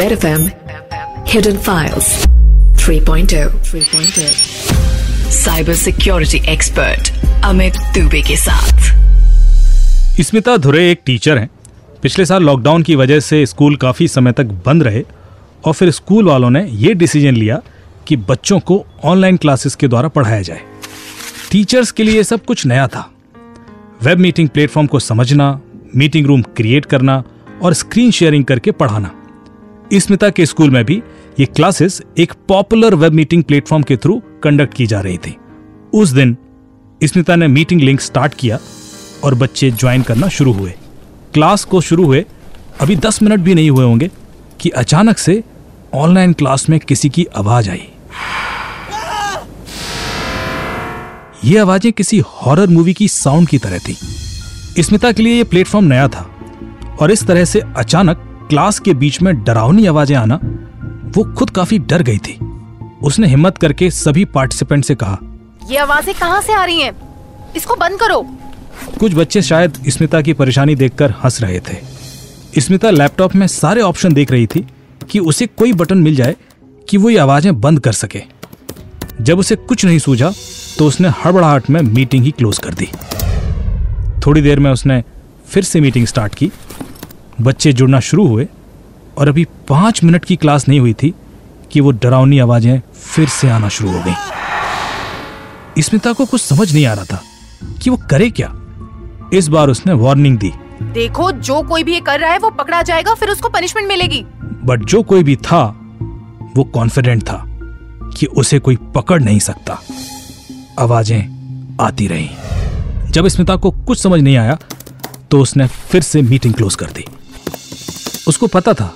Red FM Hidden Files 3.0 3.0 Cyber Security Expert Amit Dubey के साथ। स्मिता धुरे एक टीचर हैं। पिछले साल लॉकडाउन की वजह से स्कूल काफ़ी समय तक बंद रहे और फिर स्कूल वालों ने ये डिसीज़न लिया कि बच्चों को ऑनलाइन क्लासेस के द्वारा पढ़ाया जाए। टीचर्स के लिए सब कुछ नया था। वेब मीटिंग प्लेटफॉर्म को समझना मीटिंग रूम क्रिएट करना और स्क्रीन शेयरिंग करके पढ़ाना। स्मिता के स्कूल में भी ये क्लासेस एक पॉपुलर वेब मीटिंग प्लेटफॉर्म के थ्रू कंडक्ट की जा रही थी। उस दिन स्मिता ने मीटिंग लिंक स्टार्ट किया और बच्चे ज्वाइन करना शुरू हुए। क्लास को शुरू हुए, अभी दस मिनट भी नहीं हुए होंगे, कि अचानक से ऑनलाइन क्लास में किसी की आवाज़ आई। ये आवाज़ें किसी हॉरर मूवी की साउंड की तरह थी। स्मिता के लिए यह प्लेटफॉर्म नया था और इस तरह से अचानक क्लास के बीच में डरावनी आवाज़ें आना वो खुद काफ़ी डर गई थी। उसने हिम्मत करके सभी पार्टिसिपेंट से कहा ये आवाज़ें कहाँ से आ रही हैं? इसको बंद करो। कुछ बच्चे शायद स्मिता की परेशानी देखकर हंस रहे थे। स्मिता लैपटॉप में सारे ऑप्शन देख रही थी कि उसे कोई बटन मिल जाए कि वो ये आवाज़ें बंद कर सके। जब उसे कुछ नहीं सूझा तो उसने हड़बड़ाहट में मीटिंग ही क्लोज कर दी। थोड़ी देर में उसने फिर से मीटिंग स्टार्ट की। बच्चे जुड़ना शुरू हुए और अभी पाँच मिनट की क्लास नहीं हुई थी कि वो डरावनी आवाज़ें फिर से आना शुरू हो गई। स्मिता को कुछ समझ नहीं आ रहा था कि वो करे क्या। इस बार उसने वार्निंग दी। देखो जो कोई भी ये कर रहा है वो पकड़ा जाएगा फिर उसको पनिशमेंट मिलेगी। बट जो कोई भी था वो कॉन्फिडेंट था कि उसे कोई पकड़ नहीं सकता। आवाज़ें आती रही। जब स्मिता को कुछ समझ नहीं आया तो उसने फिर से मीटिंग क्लोज कर दी। उसको पता था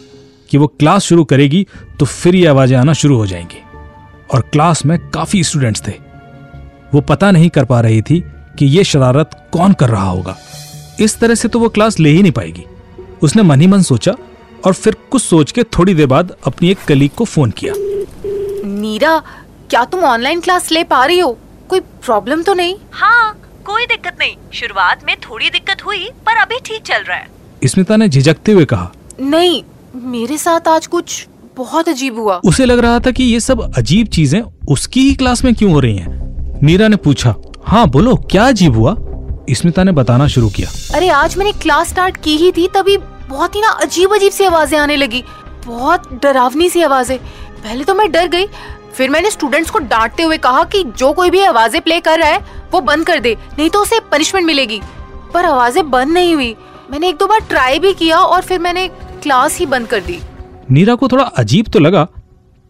कि वो क्लास शुरू करेगी तो फिर ये आवाज़ें आना शुरू हो जाएँगी। और क्लास में काफ़ी स्टूडेंट्स थे। वो पता नहीं कर पा रही थी कि ये शरारत कौन कर रहा होगा। इस तरह से तो वो क्लास ले ही नहीं पाएगी। उसने मन ही मन सोचा और फिर कुछ सोच के थोड़ी देर बाद अपनी एक कलीग को फ़ोन किया। नीरा क्या तुम ऑनलाइन क्लास ले पा रही हो? कोई प्रॉब्लम तो नहीं? हाँ कोई दिक्कत नहीं। शुरुआत में थोड़ी दिक्कत हुई पर अभी ठीक चल रहा है। स्मिता ने झिझकते हुए कहा नहीं मेरे साथ आज कुछ बहुत अजीब हुआ। उसे लग रहा था कि ये सब अजीब चीज़ें उसकी ही क्लास में क्यों हो रही हैं। मीरा ने पूछा हाँ बोलो क्या अजीब हुआ? स्मिता ने बताना शुरू किया। अरे आज मैंने क्लास स्टार्ट की ही थी तभी बहुत ही ना अजीब अजीब सी आवाज़ें आने लगी। बहुत डरावनी सी आवाज़ें। पहले तो मैं डर गई फिर मैंने स्टूडेंट्स को डांटते हुए कहा कि जो कोई भी आवाज़ें प्ले कर रहा है वो बंद कर दे नहीं तो उसे पनिशमेंट मिलेगी। पर आवाज़ें बंद नहीं हुई। मैंने एक दो बार ट्राई भी किया और फिर मैंने क्लास ही बंद कर दी। नीरा को थोड़ा अजीब तो लगा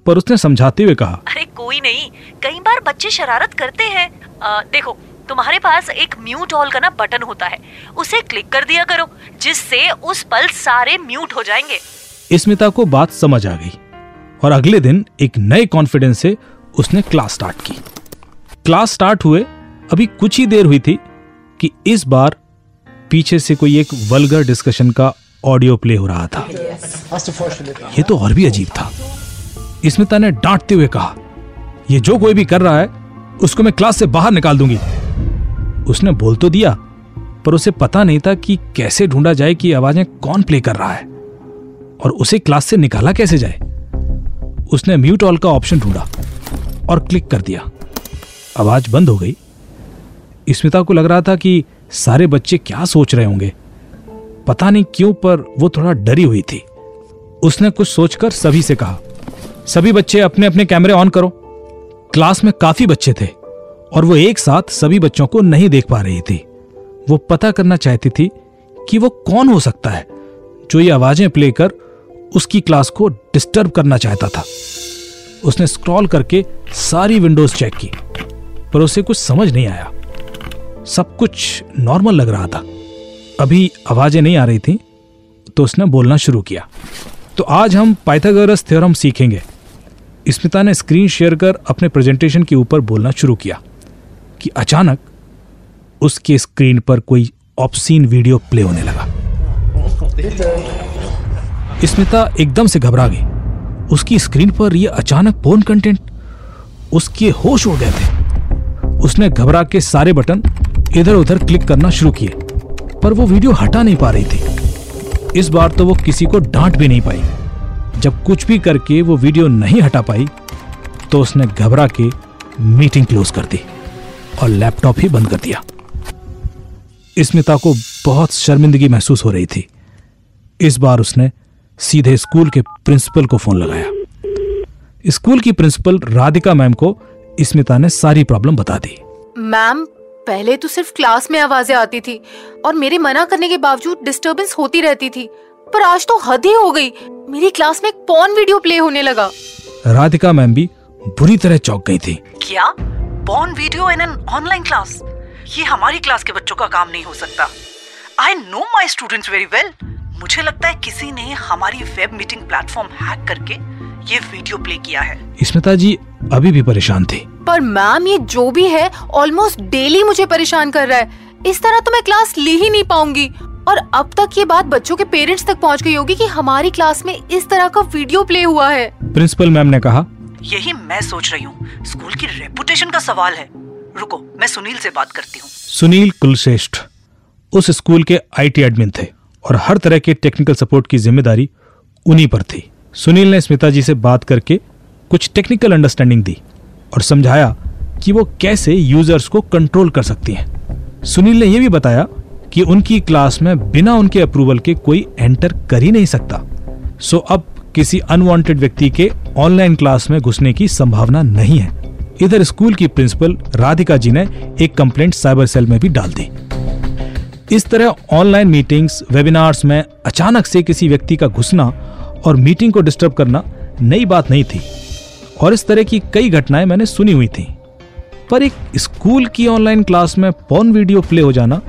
पर उसने समझाते हुए कहा अरे कोई नहीं कई बार बच्चे शरारत करते हैं। आ, देखो तुम्हारे पास एक म्यूट ऑल का ना बटन होता है उसे क्लिक कर दिया करो जिससे उस पल सारे म्यूट हो जाएँगे। स्मिता को बात समझ आ गई और अगले दिन एक नए कॉन्फिडेंस से उसने क्लास स्टार्ट की। क्लास स्टार्ट हुए अभी कुछ ही देर हुई थी कि इस बार पीछे से कोई एक वल्गर डिस्कशन का ऑडियो प्ले हो रहा था। ये तो और भी अजीब था। स्मिता ने डांटते हुए कहा यह जो कोई भी कर रहा है, उसको मैं क्लास से बाहर निकाल दूँगी। उसने बोल तो दिया, पर उसे पता नहीं था कि कैसे ढूंढा जाए कि आवाज़ें कौन प्ले कर रहा है, और उसे क्लास से निकाला कैसे जाए। उसने म्यूट ऑल का ऑप्शन ढूंढा और क्लिक कर दिया। आवाज़ बंद हो गई। स्मिता को लग रहा था कि सारे बच्चे क्या सोच रहे होंगे। पता नहीं क्यों, पर वो थोड़ा डरी हुई थी। उसने कुछ सोचकर सभी से कहा, सभी बच्चे अपने अपने कैमरे ऑन करो। क्लास में काफ़ी बच्चे थे, और वो एक साथ सभी बच्चों को नहीं देख पा रही थी। वो पता करना चाहती थी कि वो कौन हो सकता है, जो ये आवाज़ें प्ले कर उसकी क्लास को डिस्टर्ब करना चाहता था। उसने स्क्रॉल करके सारी विंडोज़ चेक की, पर उसे कुछ समझ नहीं आया। सब कुछ नॉर्मल लग रहा था। अभी आवाज़ें नहीं आ रही थी तो उसने बोलना शुरू किया। तो आज हम पाइथागोरस थ्योरम सीखेंगे। स्मिता ने स्क्रीन शेयर कर अपने प्रेजेंटेशन के ऊपर बोलना शुरू किया कि अचानक उसके स्क्रीन पर कोई ऑप्सीन वीडियो प्ले होने लगा। स्मिता एकदम से घबरा गई। उसकी स्क्रीन पर यह अचानक पोर्न कंटेंट उसके होश उड़ गए थे। उसने घबरा के सारे बटन इधर उधर क्लिक करना शुरू किए। पर वो वीडियो हटा नहीं पा रही थी। इस बार तो वो किसी को डांट भी नहीं पाई। जब कुछ भी करके वो वीडियो नहीं हटा पाई तो उसने घबरा के मीटिंग क्लोज कर दी और लैपटॉप ही बंद कर दिया। स्मिता को बहुत शर्मिंदगी महसूस हो रही थी। इस बार उसने सीधे स्कूल के प्रिंसिपल को फ़ोन लगाया। स्कूल की प्रिंसिपल राधिका मैम को स्मिता ने सारी प्रॉब्लम बता दी। मैम पहले तो सिर्फ़ क्लास में आवाज़ें आती थी और मेरे मना करने के बावजूद डिस्टरबेंस होती रहती थी। पर आज तो हद ही हो गई। मेरी क्लास में एक पॉन वीडियो प्ले होने लगा। राधिका मैम भी बुरी तरह चौंक गई थी। क्या? Porn video in an online class ये हमारी क्लास के बच्चों का काम नहीं हो सकता। I know my students very well मुझे लगता है किसी ने हमारी वेब मीटिंग प्लेटफॉर्म हैक करके ये वीडियो प्ले किया है। स्मिता जी अभी भी परेशान थी। पर मैम ये जो भी है ऑलमोस्ट डेली मुझे परेशान कर रहा है। इस तरह तो मैं क्लास ली ही नहीं पाऊँगी। और अब तक ये बात बच्चों के पेरेंट्स तक पहुँच गई होगी कि हमारी क्लास में इस तरह का वीडियो प्ले हुआ है। प्रिंसिपल मैम ने कहा यही मैं सोच रही हूँ। स्कूल की रेपुटेशन का सवाल है। रुको मैं सुनील से बात करती हूँ। सुनील कुलश्रेष्ठ उस स्कूल के आईटी एडमिन थे और हर तरह के टेक्निकल सपोर्ट की ज़िम्मेदारी उन्हीं पर थी। सुनील ने स्मिता जी से बात करके कुछ टेक्निकल अंडरस्टैंडिंग दी। और समझाया कि वो कैसे यूज़र्स को कंट्रोल कर सकती हैं। सुनील ने यह भी बताया कि उनकी क्लास में बिना उनके अप्रूवल के कोई एंटर कर ही नहीं सकता। सो अब किसी अनवांटेड व्यक्ति के ऑनलाइन क्लास में घुसने की संभावना नहीं है। इधर स्कूल की प्रिंसिपल राधिका जी ने एक कंप्लेंट साइबर सेल में भी डाल दी। इस तरह ऑनलाइन मीटिंग्स, वेबिनार्स में अचानक से किसी व्यक्ति का घुसना और मीटिंग को डिस्टर्ब करना नई बात नहीं थी। और इस तरह की कई घटनाएँ मैंने सुनी हुई थी। पर एक स्कूल की ऑनलाइन क्लास में पॉन वीडियो प्ले हो जाना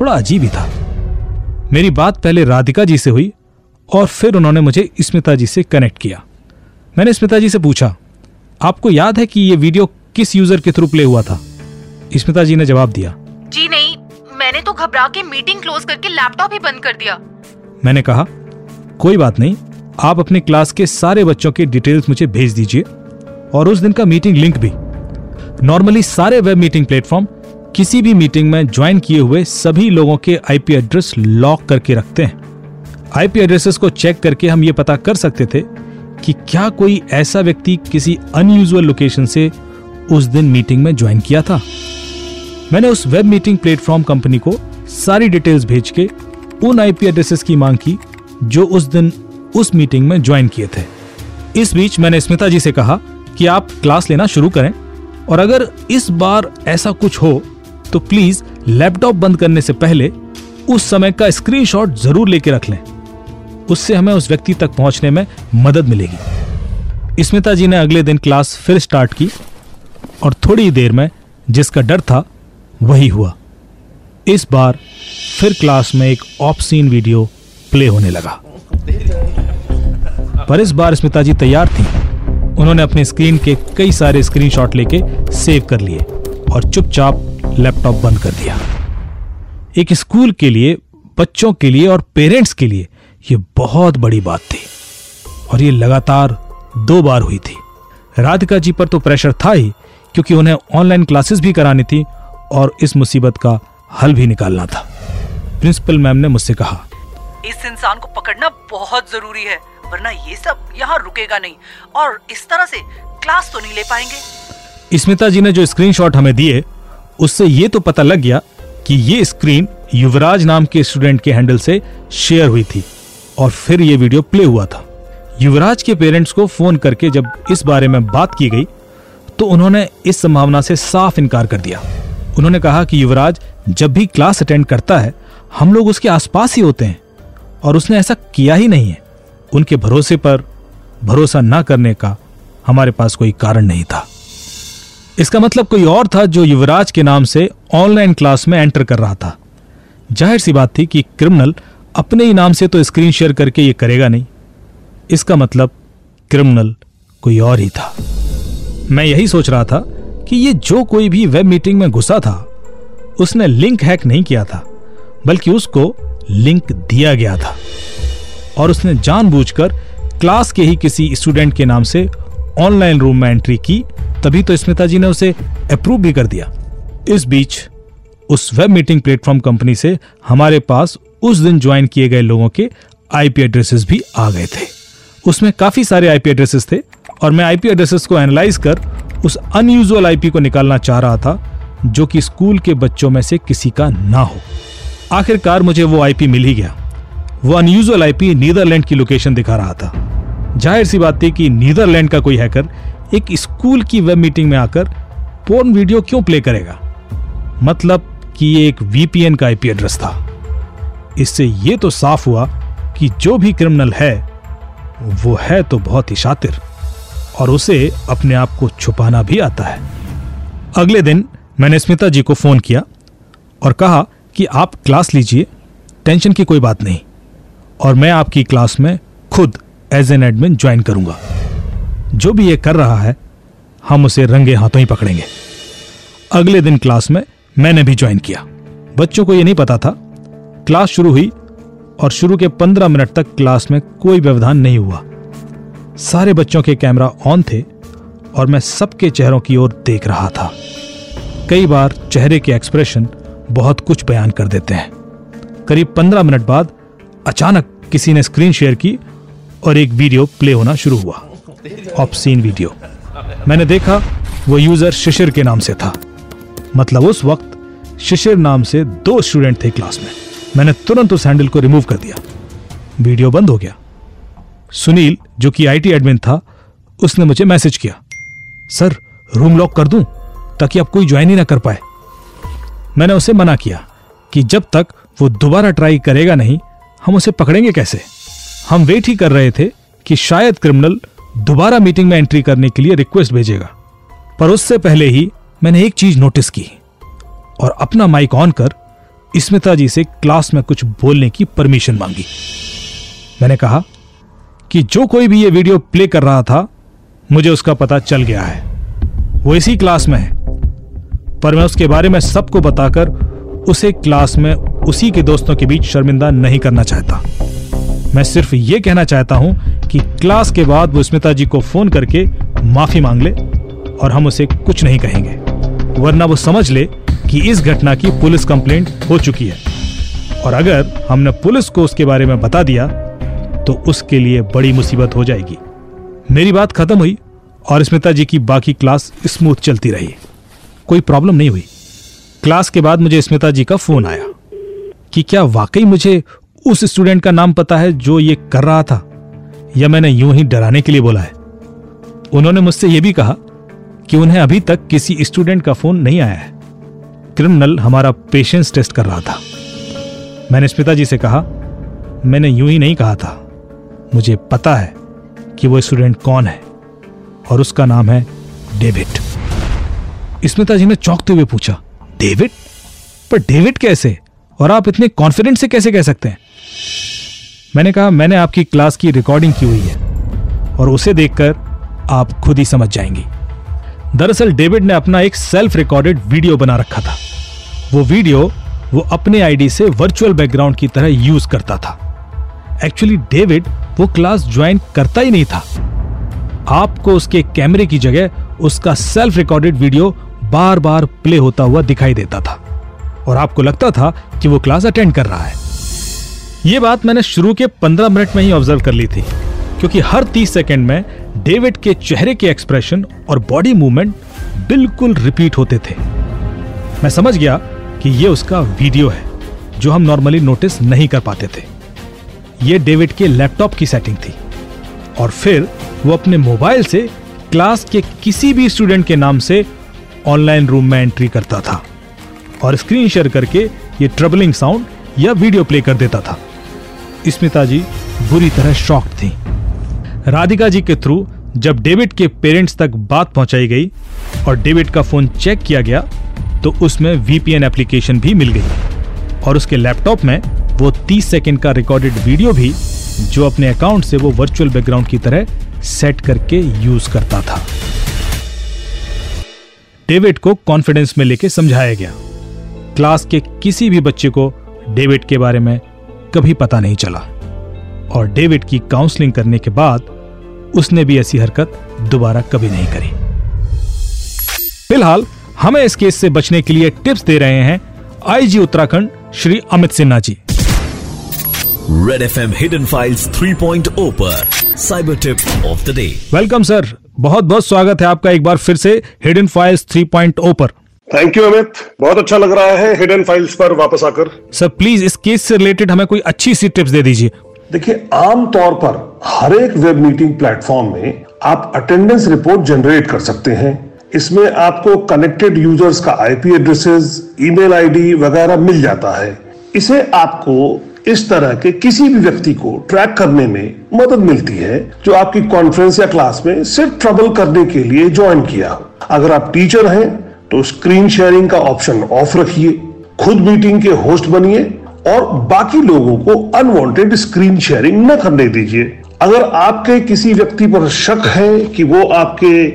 थोड़ा अजीब ही था। मेरी बात पहले राधिका जी से हुई और फिर उन्होंने मुझे स्मिता जी से कनेक्ट किया। मैंने स्मिता जी से पूछा आपको याद है कि ये वीडियो किस यूज़र के थ्रू प्ले हुआ था? स्मिता जी ने जवाब दिया जी नहीं मैंने तो घबरा के मीटिंग क्लोज करके लैपटॉप ही बंद कर दिया। मैंने कहा कोई बात नहीं आप अपने क्लास के सारे बच्चों के डिटेल्स मुझे भेज दीजिए और उस दिन का मीटिंग लिंक भी। नॉर्मली सारे वेब मीटिंग प्लेटफॉर्म किसी भी मीटिंग में ज्वाइन किए हुए सभी लोगों के आईपी एड्रेस लॉक करके रखते हैं। आईपी एड्रेसेस को चेक करके हम ये पता कर सकते थे कि क्या कोई ऐसा व्यक्ति किसी अनयूजुअल लोकेशन से उस दिन मीटिंग में ज्वाइन किया था। मैंने उस वेब मीटिंग प्लेटफॉर्म कंपनी को सारी डिटेल्स भेज के उन आईपी एड्रेसेस की मांग की जो उस दिन उस मीटिंग में ज्वाइन किए थे। इस बीच मैंने स्मिता जी से कहा कि आप क्लास लेना शुरू करें और अगर इस बार ऐसा कुछ हो तो प्लीज़ लैपटॉप बंद करने से पहले उस समय का स्क्रीनशॉट ज़रूर लेके रख लें। उससे हमें उस व्यक्ति तक पहुँचने में मदद मिलेगी। स्मिता जी ने अगले दिन क्लास फिर स्टार्ट की और थोड़ी देर में जिसका डर था, वही हुआ। इस बार फिर क्लास में एक ऑप्सीन वीडियो प्ले होने लगा। पर इस बार स्मिता जी तैयार थी। उन्होंने अपने स्क्रीन के कई सारे स्क्रीनशॉट लेके सेव कर लिए और चुपचाप लैपटॉप बंद कर दिया। एक स्कूल के लिए, बच्चों के लिए और पेरेंट्स के लिए ये बहुत बड़ी बात थी और ये लगातार दो बार हुई थी। राधिका जी पर तो प्रेशर था ही, क्योंकि उन्हें ऑनलाइन क्लासेस भी करानी थी और इस मुसीबत का हल भी निकालना था। प्रिंसिपल मैम ने मुझसे कहा, इस इंसान को पकड़ना बहुत ज़रूरी है। वरना ये सब यहाँ रुकेगा नहीं। और इस तरह से क्लास तो नहीं ले पाएँगे। स्मिता जी ने जो स्क्रीनशॉट हमें दिए, उससे ये तो पता लग गया कि ये स्क्रीन युवराज नाम के स्टूडेंट के हैंडल से शेयर हुई थी और फिर ये वीडियो प्ले हुआ था। युवराज के पेरेंट्स को फ़ोन करके जब इस बारे में बात की गई तो उन्होंने इस संभावना से साफ़ इनकार कर दिया। उन्होंने कहा कि युवराज जब भी क्लास अटेंड करता है, हम लोग उसके आसपास ही होते हैं और उसने ऐसा किया ही नहीं है। उनके भरोसे पर भरोसा ना करने का हमारे पास कोई कारण नहीं था। इसका मतलब कोई और था जो युवराज के नाम से ऑनलाइन क्लास में एंटर कर रहा था। ज़ाहिर सी बात थी कि क्रिमिनल अपने ही नाम से तो स्क्रीन शेयर करके ये करेगा नहीं। इसका मतलब क्रिमिनल कोई और ही था। मैं यही सोच रहा था कि ये जो कोई भी वेब मीटिंग में घुसा था, उसने लिंक हैक नहीं किया था, बल्कि उसको लिंक दिया गया था। और उसने जानबूझकर क्लास के ही किसी स्टूडेंट के नाम से ऑनलाइन रूम में एंट्री की, तभी तो स्मिता जी ने उसे अप्रूव भी कर दिया। इस बीच, उस वेब मीटिंग प्लेटफॉर्म कंपनी से हमारे पास उस दिन ज्वाइन किए गए लोगों के आईपी एड्रेसेस भी आ गए थे। उसमें काफ़ी सारे आईपी एड्रेसेस थे और मैं आईपी एड्रेसेस को एनालाइज कर उस अनयूजुअल आईपी को निकालना चाह रहा था, जो कि स्कूल के बच्चों में से किसी का ना हो। आखिरकार मुझे वो आईपी मिल ही गया। वो अनयूजल आईपी नीदरलैंड की लोकेशन दिखा रहा था। ज़ाहिर सी बात थी कि नीदरलैंड का कोई हैकर एक स्कूल की वेब मीटिंग में आकर पोर्न वीडियो क्यों प्ले करेगा? मतलब कि ये एक वीपीएन का आईपी एड्रेस था। इससे ये तो साफ़ हुआ कि जो भी क्रिमिनल है, वो है तो बहुत ही शातिर और उसे अपने आप को छुपाना भी आता है। अगले दिन मैंने स्मिता जी को फ़ोन किया और कहा कि आप क्लास लीजिए टेंशन की कोई बात नहीं। और मैं आपकी क्लास में खुद एज एन एडमिन ज्वाइन करूँगा। जो भी ये कर रहा है, हम उसे रंगे हाथों ही पकड़ेंगे। अगले दिन क्लास में मैंने भी ज्वाइन किया। बच्चों को यह नहीं पता था, क्लास शुरू हुई और शुरू के पंद्रह मिनट तक क्लास में कोई व्यवधान नहीं हुआ। सारे बच्चों के कैमरा ऑन थे और मैं सबके चेहरों की ओर देख रहा था। कई बार चेहरे के एक्सप्रेशन बहुत कुछ बयान कर देते हैं। करीब पंद्रह मिनट बाद अचानक किसी ने स्क्रीन शेयर की और एक वीडियो प्ले होना शुरू हुआ। Obscene video. मैंने देखा, वो यूज़र शिशिर के नाम से था। मतलब उस वक्त शिशिर नाम से दो स्टूडेंट थे क्लास में। मैंने तुरंत उस हैंडल को रिमूव कर दिया। वीडियो बंद हो गया। सुनील, जो कि आईटी एडमिन था, उसने मुझे मैसेज किया। सर रूम लॉक कर दूँ, ताकि आप कोई ज्वाइन ही ना कर पाए? मैंने उसे मना किया कि जब तक वो दोबारा ट्राई करेगा नहीं हम उसे पकड़ेंगे कैसे? हम वेट ही कर रहे थे कि शायद क्रिमिनल दोबारा मीटिंग में एंट्री करने के लिए रिक्वेस्ट भेजेगा। पर उससे पहले ही मैंने एक चीज़ नोटिस की और अपना माइक ऑन कर स्मिता जी से क्लास में कुछ बोलने की परमिशन मांगी। मैंने कहा कि जो कोई भी ये वीडियो प्ले कर रहा था, मुझे उसका पता चल गया है। वो इसी क्लास में है। पर मैं उसके बारे में सबको बताकर उसे क्लास में उसी के दोस्तों के बीच शर्मिंदा नहीं करना चाहता। मैं सिर्फ़ ये कहना चाहता हूँ कि क्लास के बाद वो स्मिता जी को फ़ोन करके माफ़ी मांग ले और हम उसे कुछ नहीं कहेंगे। वरना वो समझ ले कि इस घटना की पुलिस कंप्लेंट हो चुकी है। और अगर हमने पुलिस को उसके बारे में बता दिया तो उसके लिए बड़ी मुसीबत हो जाएगी। मेरी बात खत्म हुई और स्मिता जी की बाकी क्लास स्मूथ चलती रही। कोई प्रॉब्लम नहीं हुई। क्लास के बाद मुझे स्मिता जी का फ़ोन आया कि क्या वाकई मुझे उस स्टूडेंट का नाम पता है जो ये कर रहा था? या मैंने यूँ ही डराने के लिए बोला है? उन्होंने मुझसे यह भी कहा कि उन्हें अभी तक किसी स्टूडेंट का फ़ोन नहीं आया है। क्रिमिनल हमारा पेशेंस टेस्ट कर रहा था। मैंने स्मिता जी से कहा, मैंने यूँ ही नहीं कहा था। मुझे पता है कि वो स्टूडेंट कौन है और उसका नाम है डेविड। स्मिता जी ने चौंकते हुए पूछा डेविड? पर डेविड कैसे? और आप इतने कॉन्फिडेंट से कैसे कह सकते हैं? मैंने कहा, मैंने आपकी क्लास की रिकॉर्डिंग की हुई है, और उसे देखकर आप खुद ही समझ जाएँगी। दरअसल, डेविड ने अपना एक सेल्फ रिकॉर्डेड वीडियो बना रखा था। वो वीडियो वो अपने आईडी से वर्चुअल बैकग्राउंड की तरह यूज़ करता था। एक्चुअली डेविड वो क्लास ज्वाइन करता ही नहीं था। आपको उसके कैमरे की जगह उसका सेल्फ रिकॉर्डेड वीडियो बार बार प्ले होता हुआ दिखाई देता था और आपको लगता था कि वो क्लास अटेंड कर रहा है। ये बात मैंने शुरू के पंद्रह मिनट में ही ऑब्ज़र्व कर ली थी, क्योंकि हर तीस सेकेंड में डेविड के चेहरे के एक्सप्रेशन और बॉडी मूवमेंट बिल्कुल रिपीट होते थे। मैं समझ गया कि ये उसका वीडियो है, जो हम नॉर्मली नोटिस नहीं कर पाते थे। ये डेविड के लैपटॉप की सेटिंग थी और फिर वो अपने मोबाइल से क्लास के किसी भी स्टूडेंट के नाम से ऑनलाइन रूम में एंट्री करता था और स्क्रीन शेयर करके ये ट्रबलिंग साउंड या वीडियो प्ले कर देता था। स्मिता जी बुरी तरह शॉक थी। राधिका जी के थ्रू जब डेविड के पेरेंट्स तक बात पहुंचाई गई और डेविड का फ़ोन चेक किया गया तो उसमें वीपीएन एप्लीकेशन भी मिल गई और उसके लैपटॉप में वो 30 सेकंड का रिकॉर्डेड वीडियो भी जो अपने अकाउंट से वो वर्चुअल बैकग्राउंड की तरह सेट करके यूज़ करता था। डेविड को कॉन्फिडेंस में लेके समझाया गया। क्लास के किसी भी बच्चे को डेविड के बारे में कभी पता नहीं चला। और डेविड की काउंसलिंग करने के बाद उसने भी ऐसी हरकत दोबारा कभी नहीं करी। फ़िलहाल हमें इस केस से बचने के लिए टिप्स दे रहे हैं IG Uttarakhand Shri Amit Sinha ji. Red FM hidden files 3.0 पर cyber tip of the day welcome sir बहुत बहुत स्वागत है आपका एक बार फिर से हिडन फाइल्स 3.0 पर। थैंक यू अमित बहुत अच्छा लग रहा है हिडन फाइल्स पर वापस आकर। सर प्लीज़ इस केस से रिलेटेड हमें कोई अच्छी सी टिप्स दे दीजिए। देखिए आमतौर पर हर एक वेब मीटिंग प्लेटफॉर्म में आप अटेंडेंस रिपोर्ट जनरेट कर सकते हैं। इसमें आपको कनेक्टेड यूज़र्स का आईपी एड्रेसेस ईमेल आईडी वगैरह मिल जाता है। इसे आपको इस तरह के किसी भी व्यक्ति को ट्रैक करने में मदद मिलती है जो आपकी कॉन्फ्रेंस या क्लास में सिर्फ़ ट्रबल करने के लिए ज्वाइन किया हो। अगर आप टीचर हैं तो स्क्रीन शेयरिंग का ऑप्शन ऑफ़ रखिए, खुद मीटिंग के होस्ट बनिए और बाकी लोगों को अनवांटेड स्क्रीन शेयरिंग न करने दीजिए। अगर आपके किसी व्यक्ति पर शक है कि वो आपके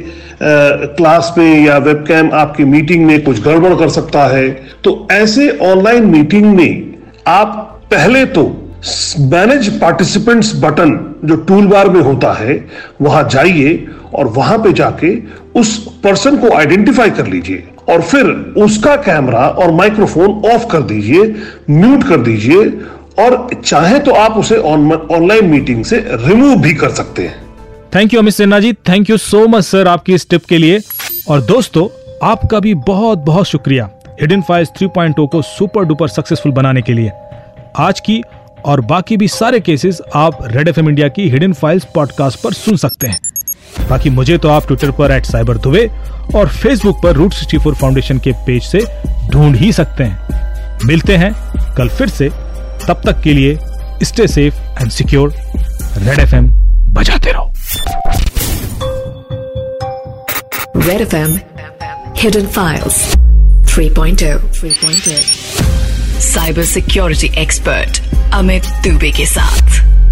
क्लास में या वेबकैम आपकी मीटिंग में कुछ गड़बड़ कर सकता है तो ऐसे ऑनलाइन मीटिंग में आप पहले तो मैनेज पार्टिसिपेंट्स बटन जो टूल बार में होता है, वहाँ जाइए और वहाँ पे जाके उस पर्सन को आइडेंटिफाई कर लीजिए और फिर उसका कैमरा और माइक्रोफोन ऑफ़ कर दीजिए म्यूट कर दीजिए और चाहे तो आप उसे ऑनलाइन मीटिंग से रिमूव भी कर सकते हैं। Thank you Amit Sinha ji thank you so much sir आपकी इस टिप के लिए। और दोस्तों, आपका भी बहुत बहुत शुक्रिया हिडन फाइल्स 3.0 को सुपर डुपर सक्सेसफुल बनाने के लिए। आज की और बाकी भी सारे केसेस आप रेड एफएम इंडिया की हिडन फाइल्स पॉडकास्ट पर सुन सकते हैं। बाकी मुझे तो आप ट्विटर पर एट साइबर दुबे और फेसबुक पर रूट सिक्सटी फोर फाउंडेशन के पेज से ढूंढ ही सकते हैं। मिलते हैं कल फिर से। तब तक के लिए stay safe and secure Red FM बजाते रहो। Red FM hidden files 3.0 3.0 cyber security expert Amit Dubey के साथ।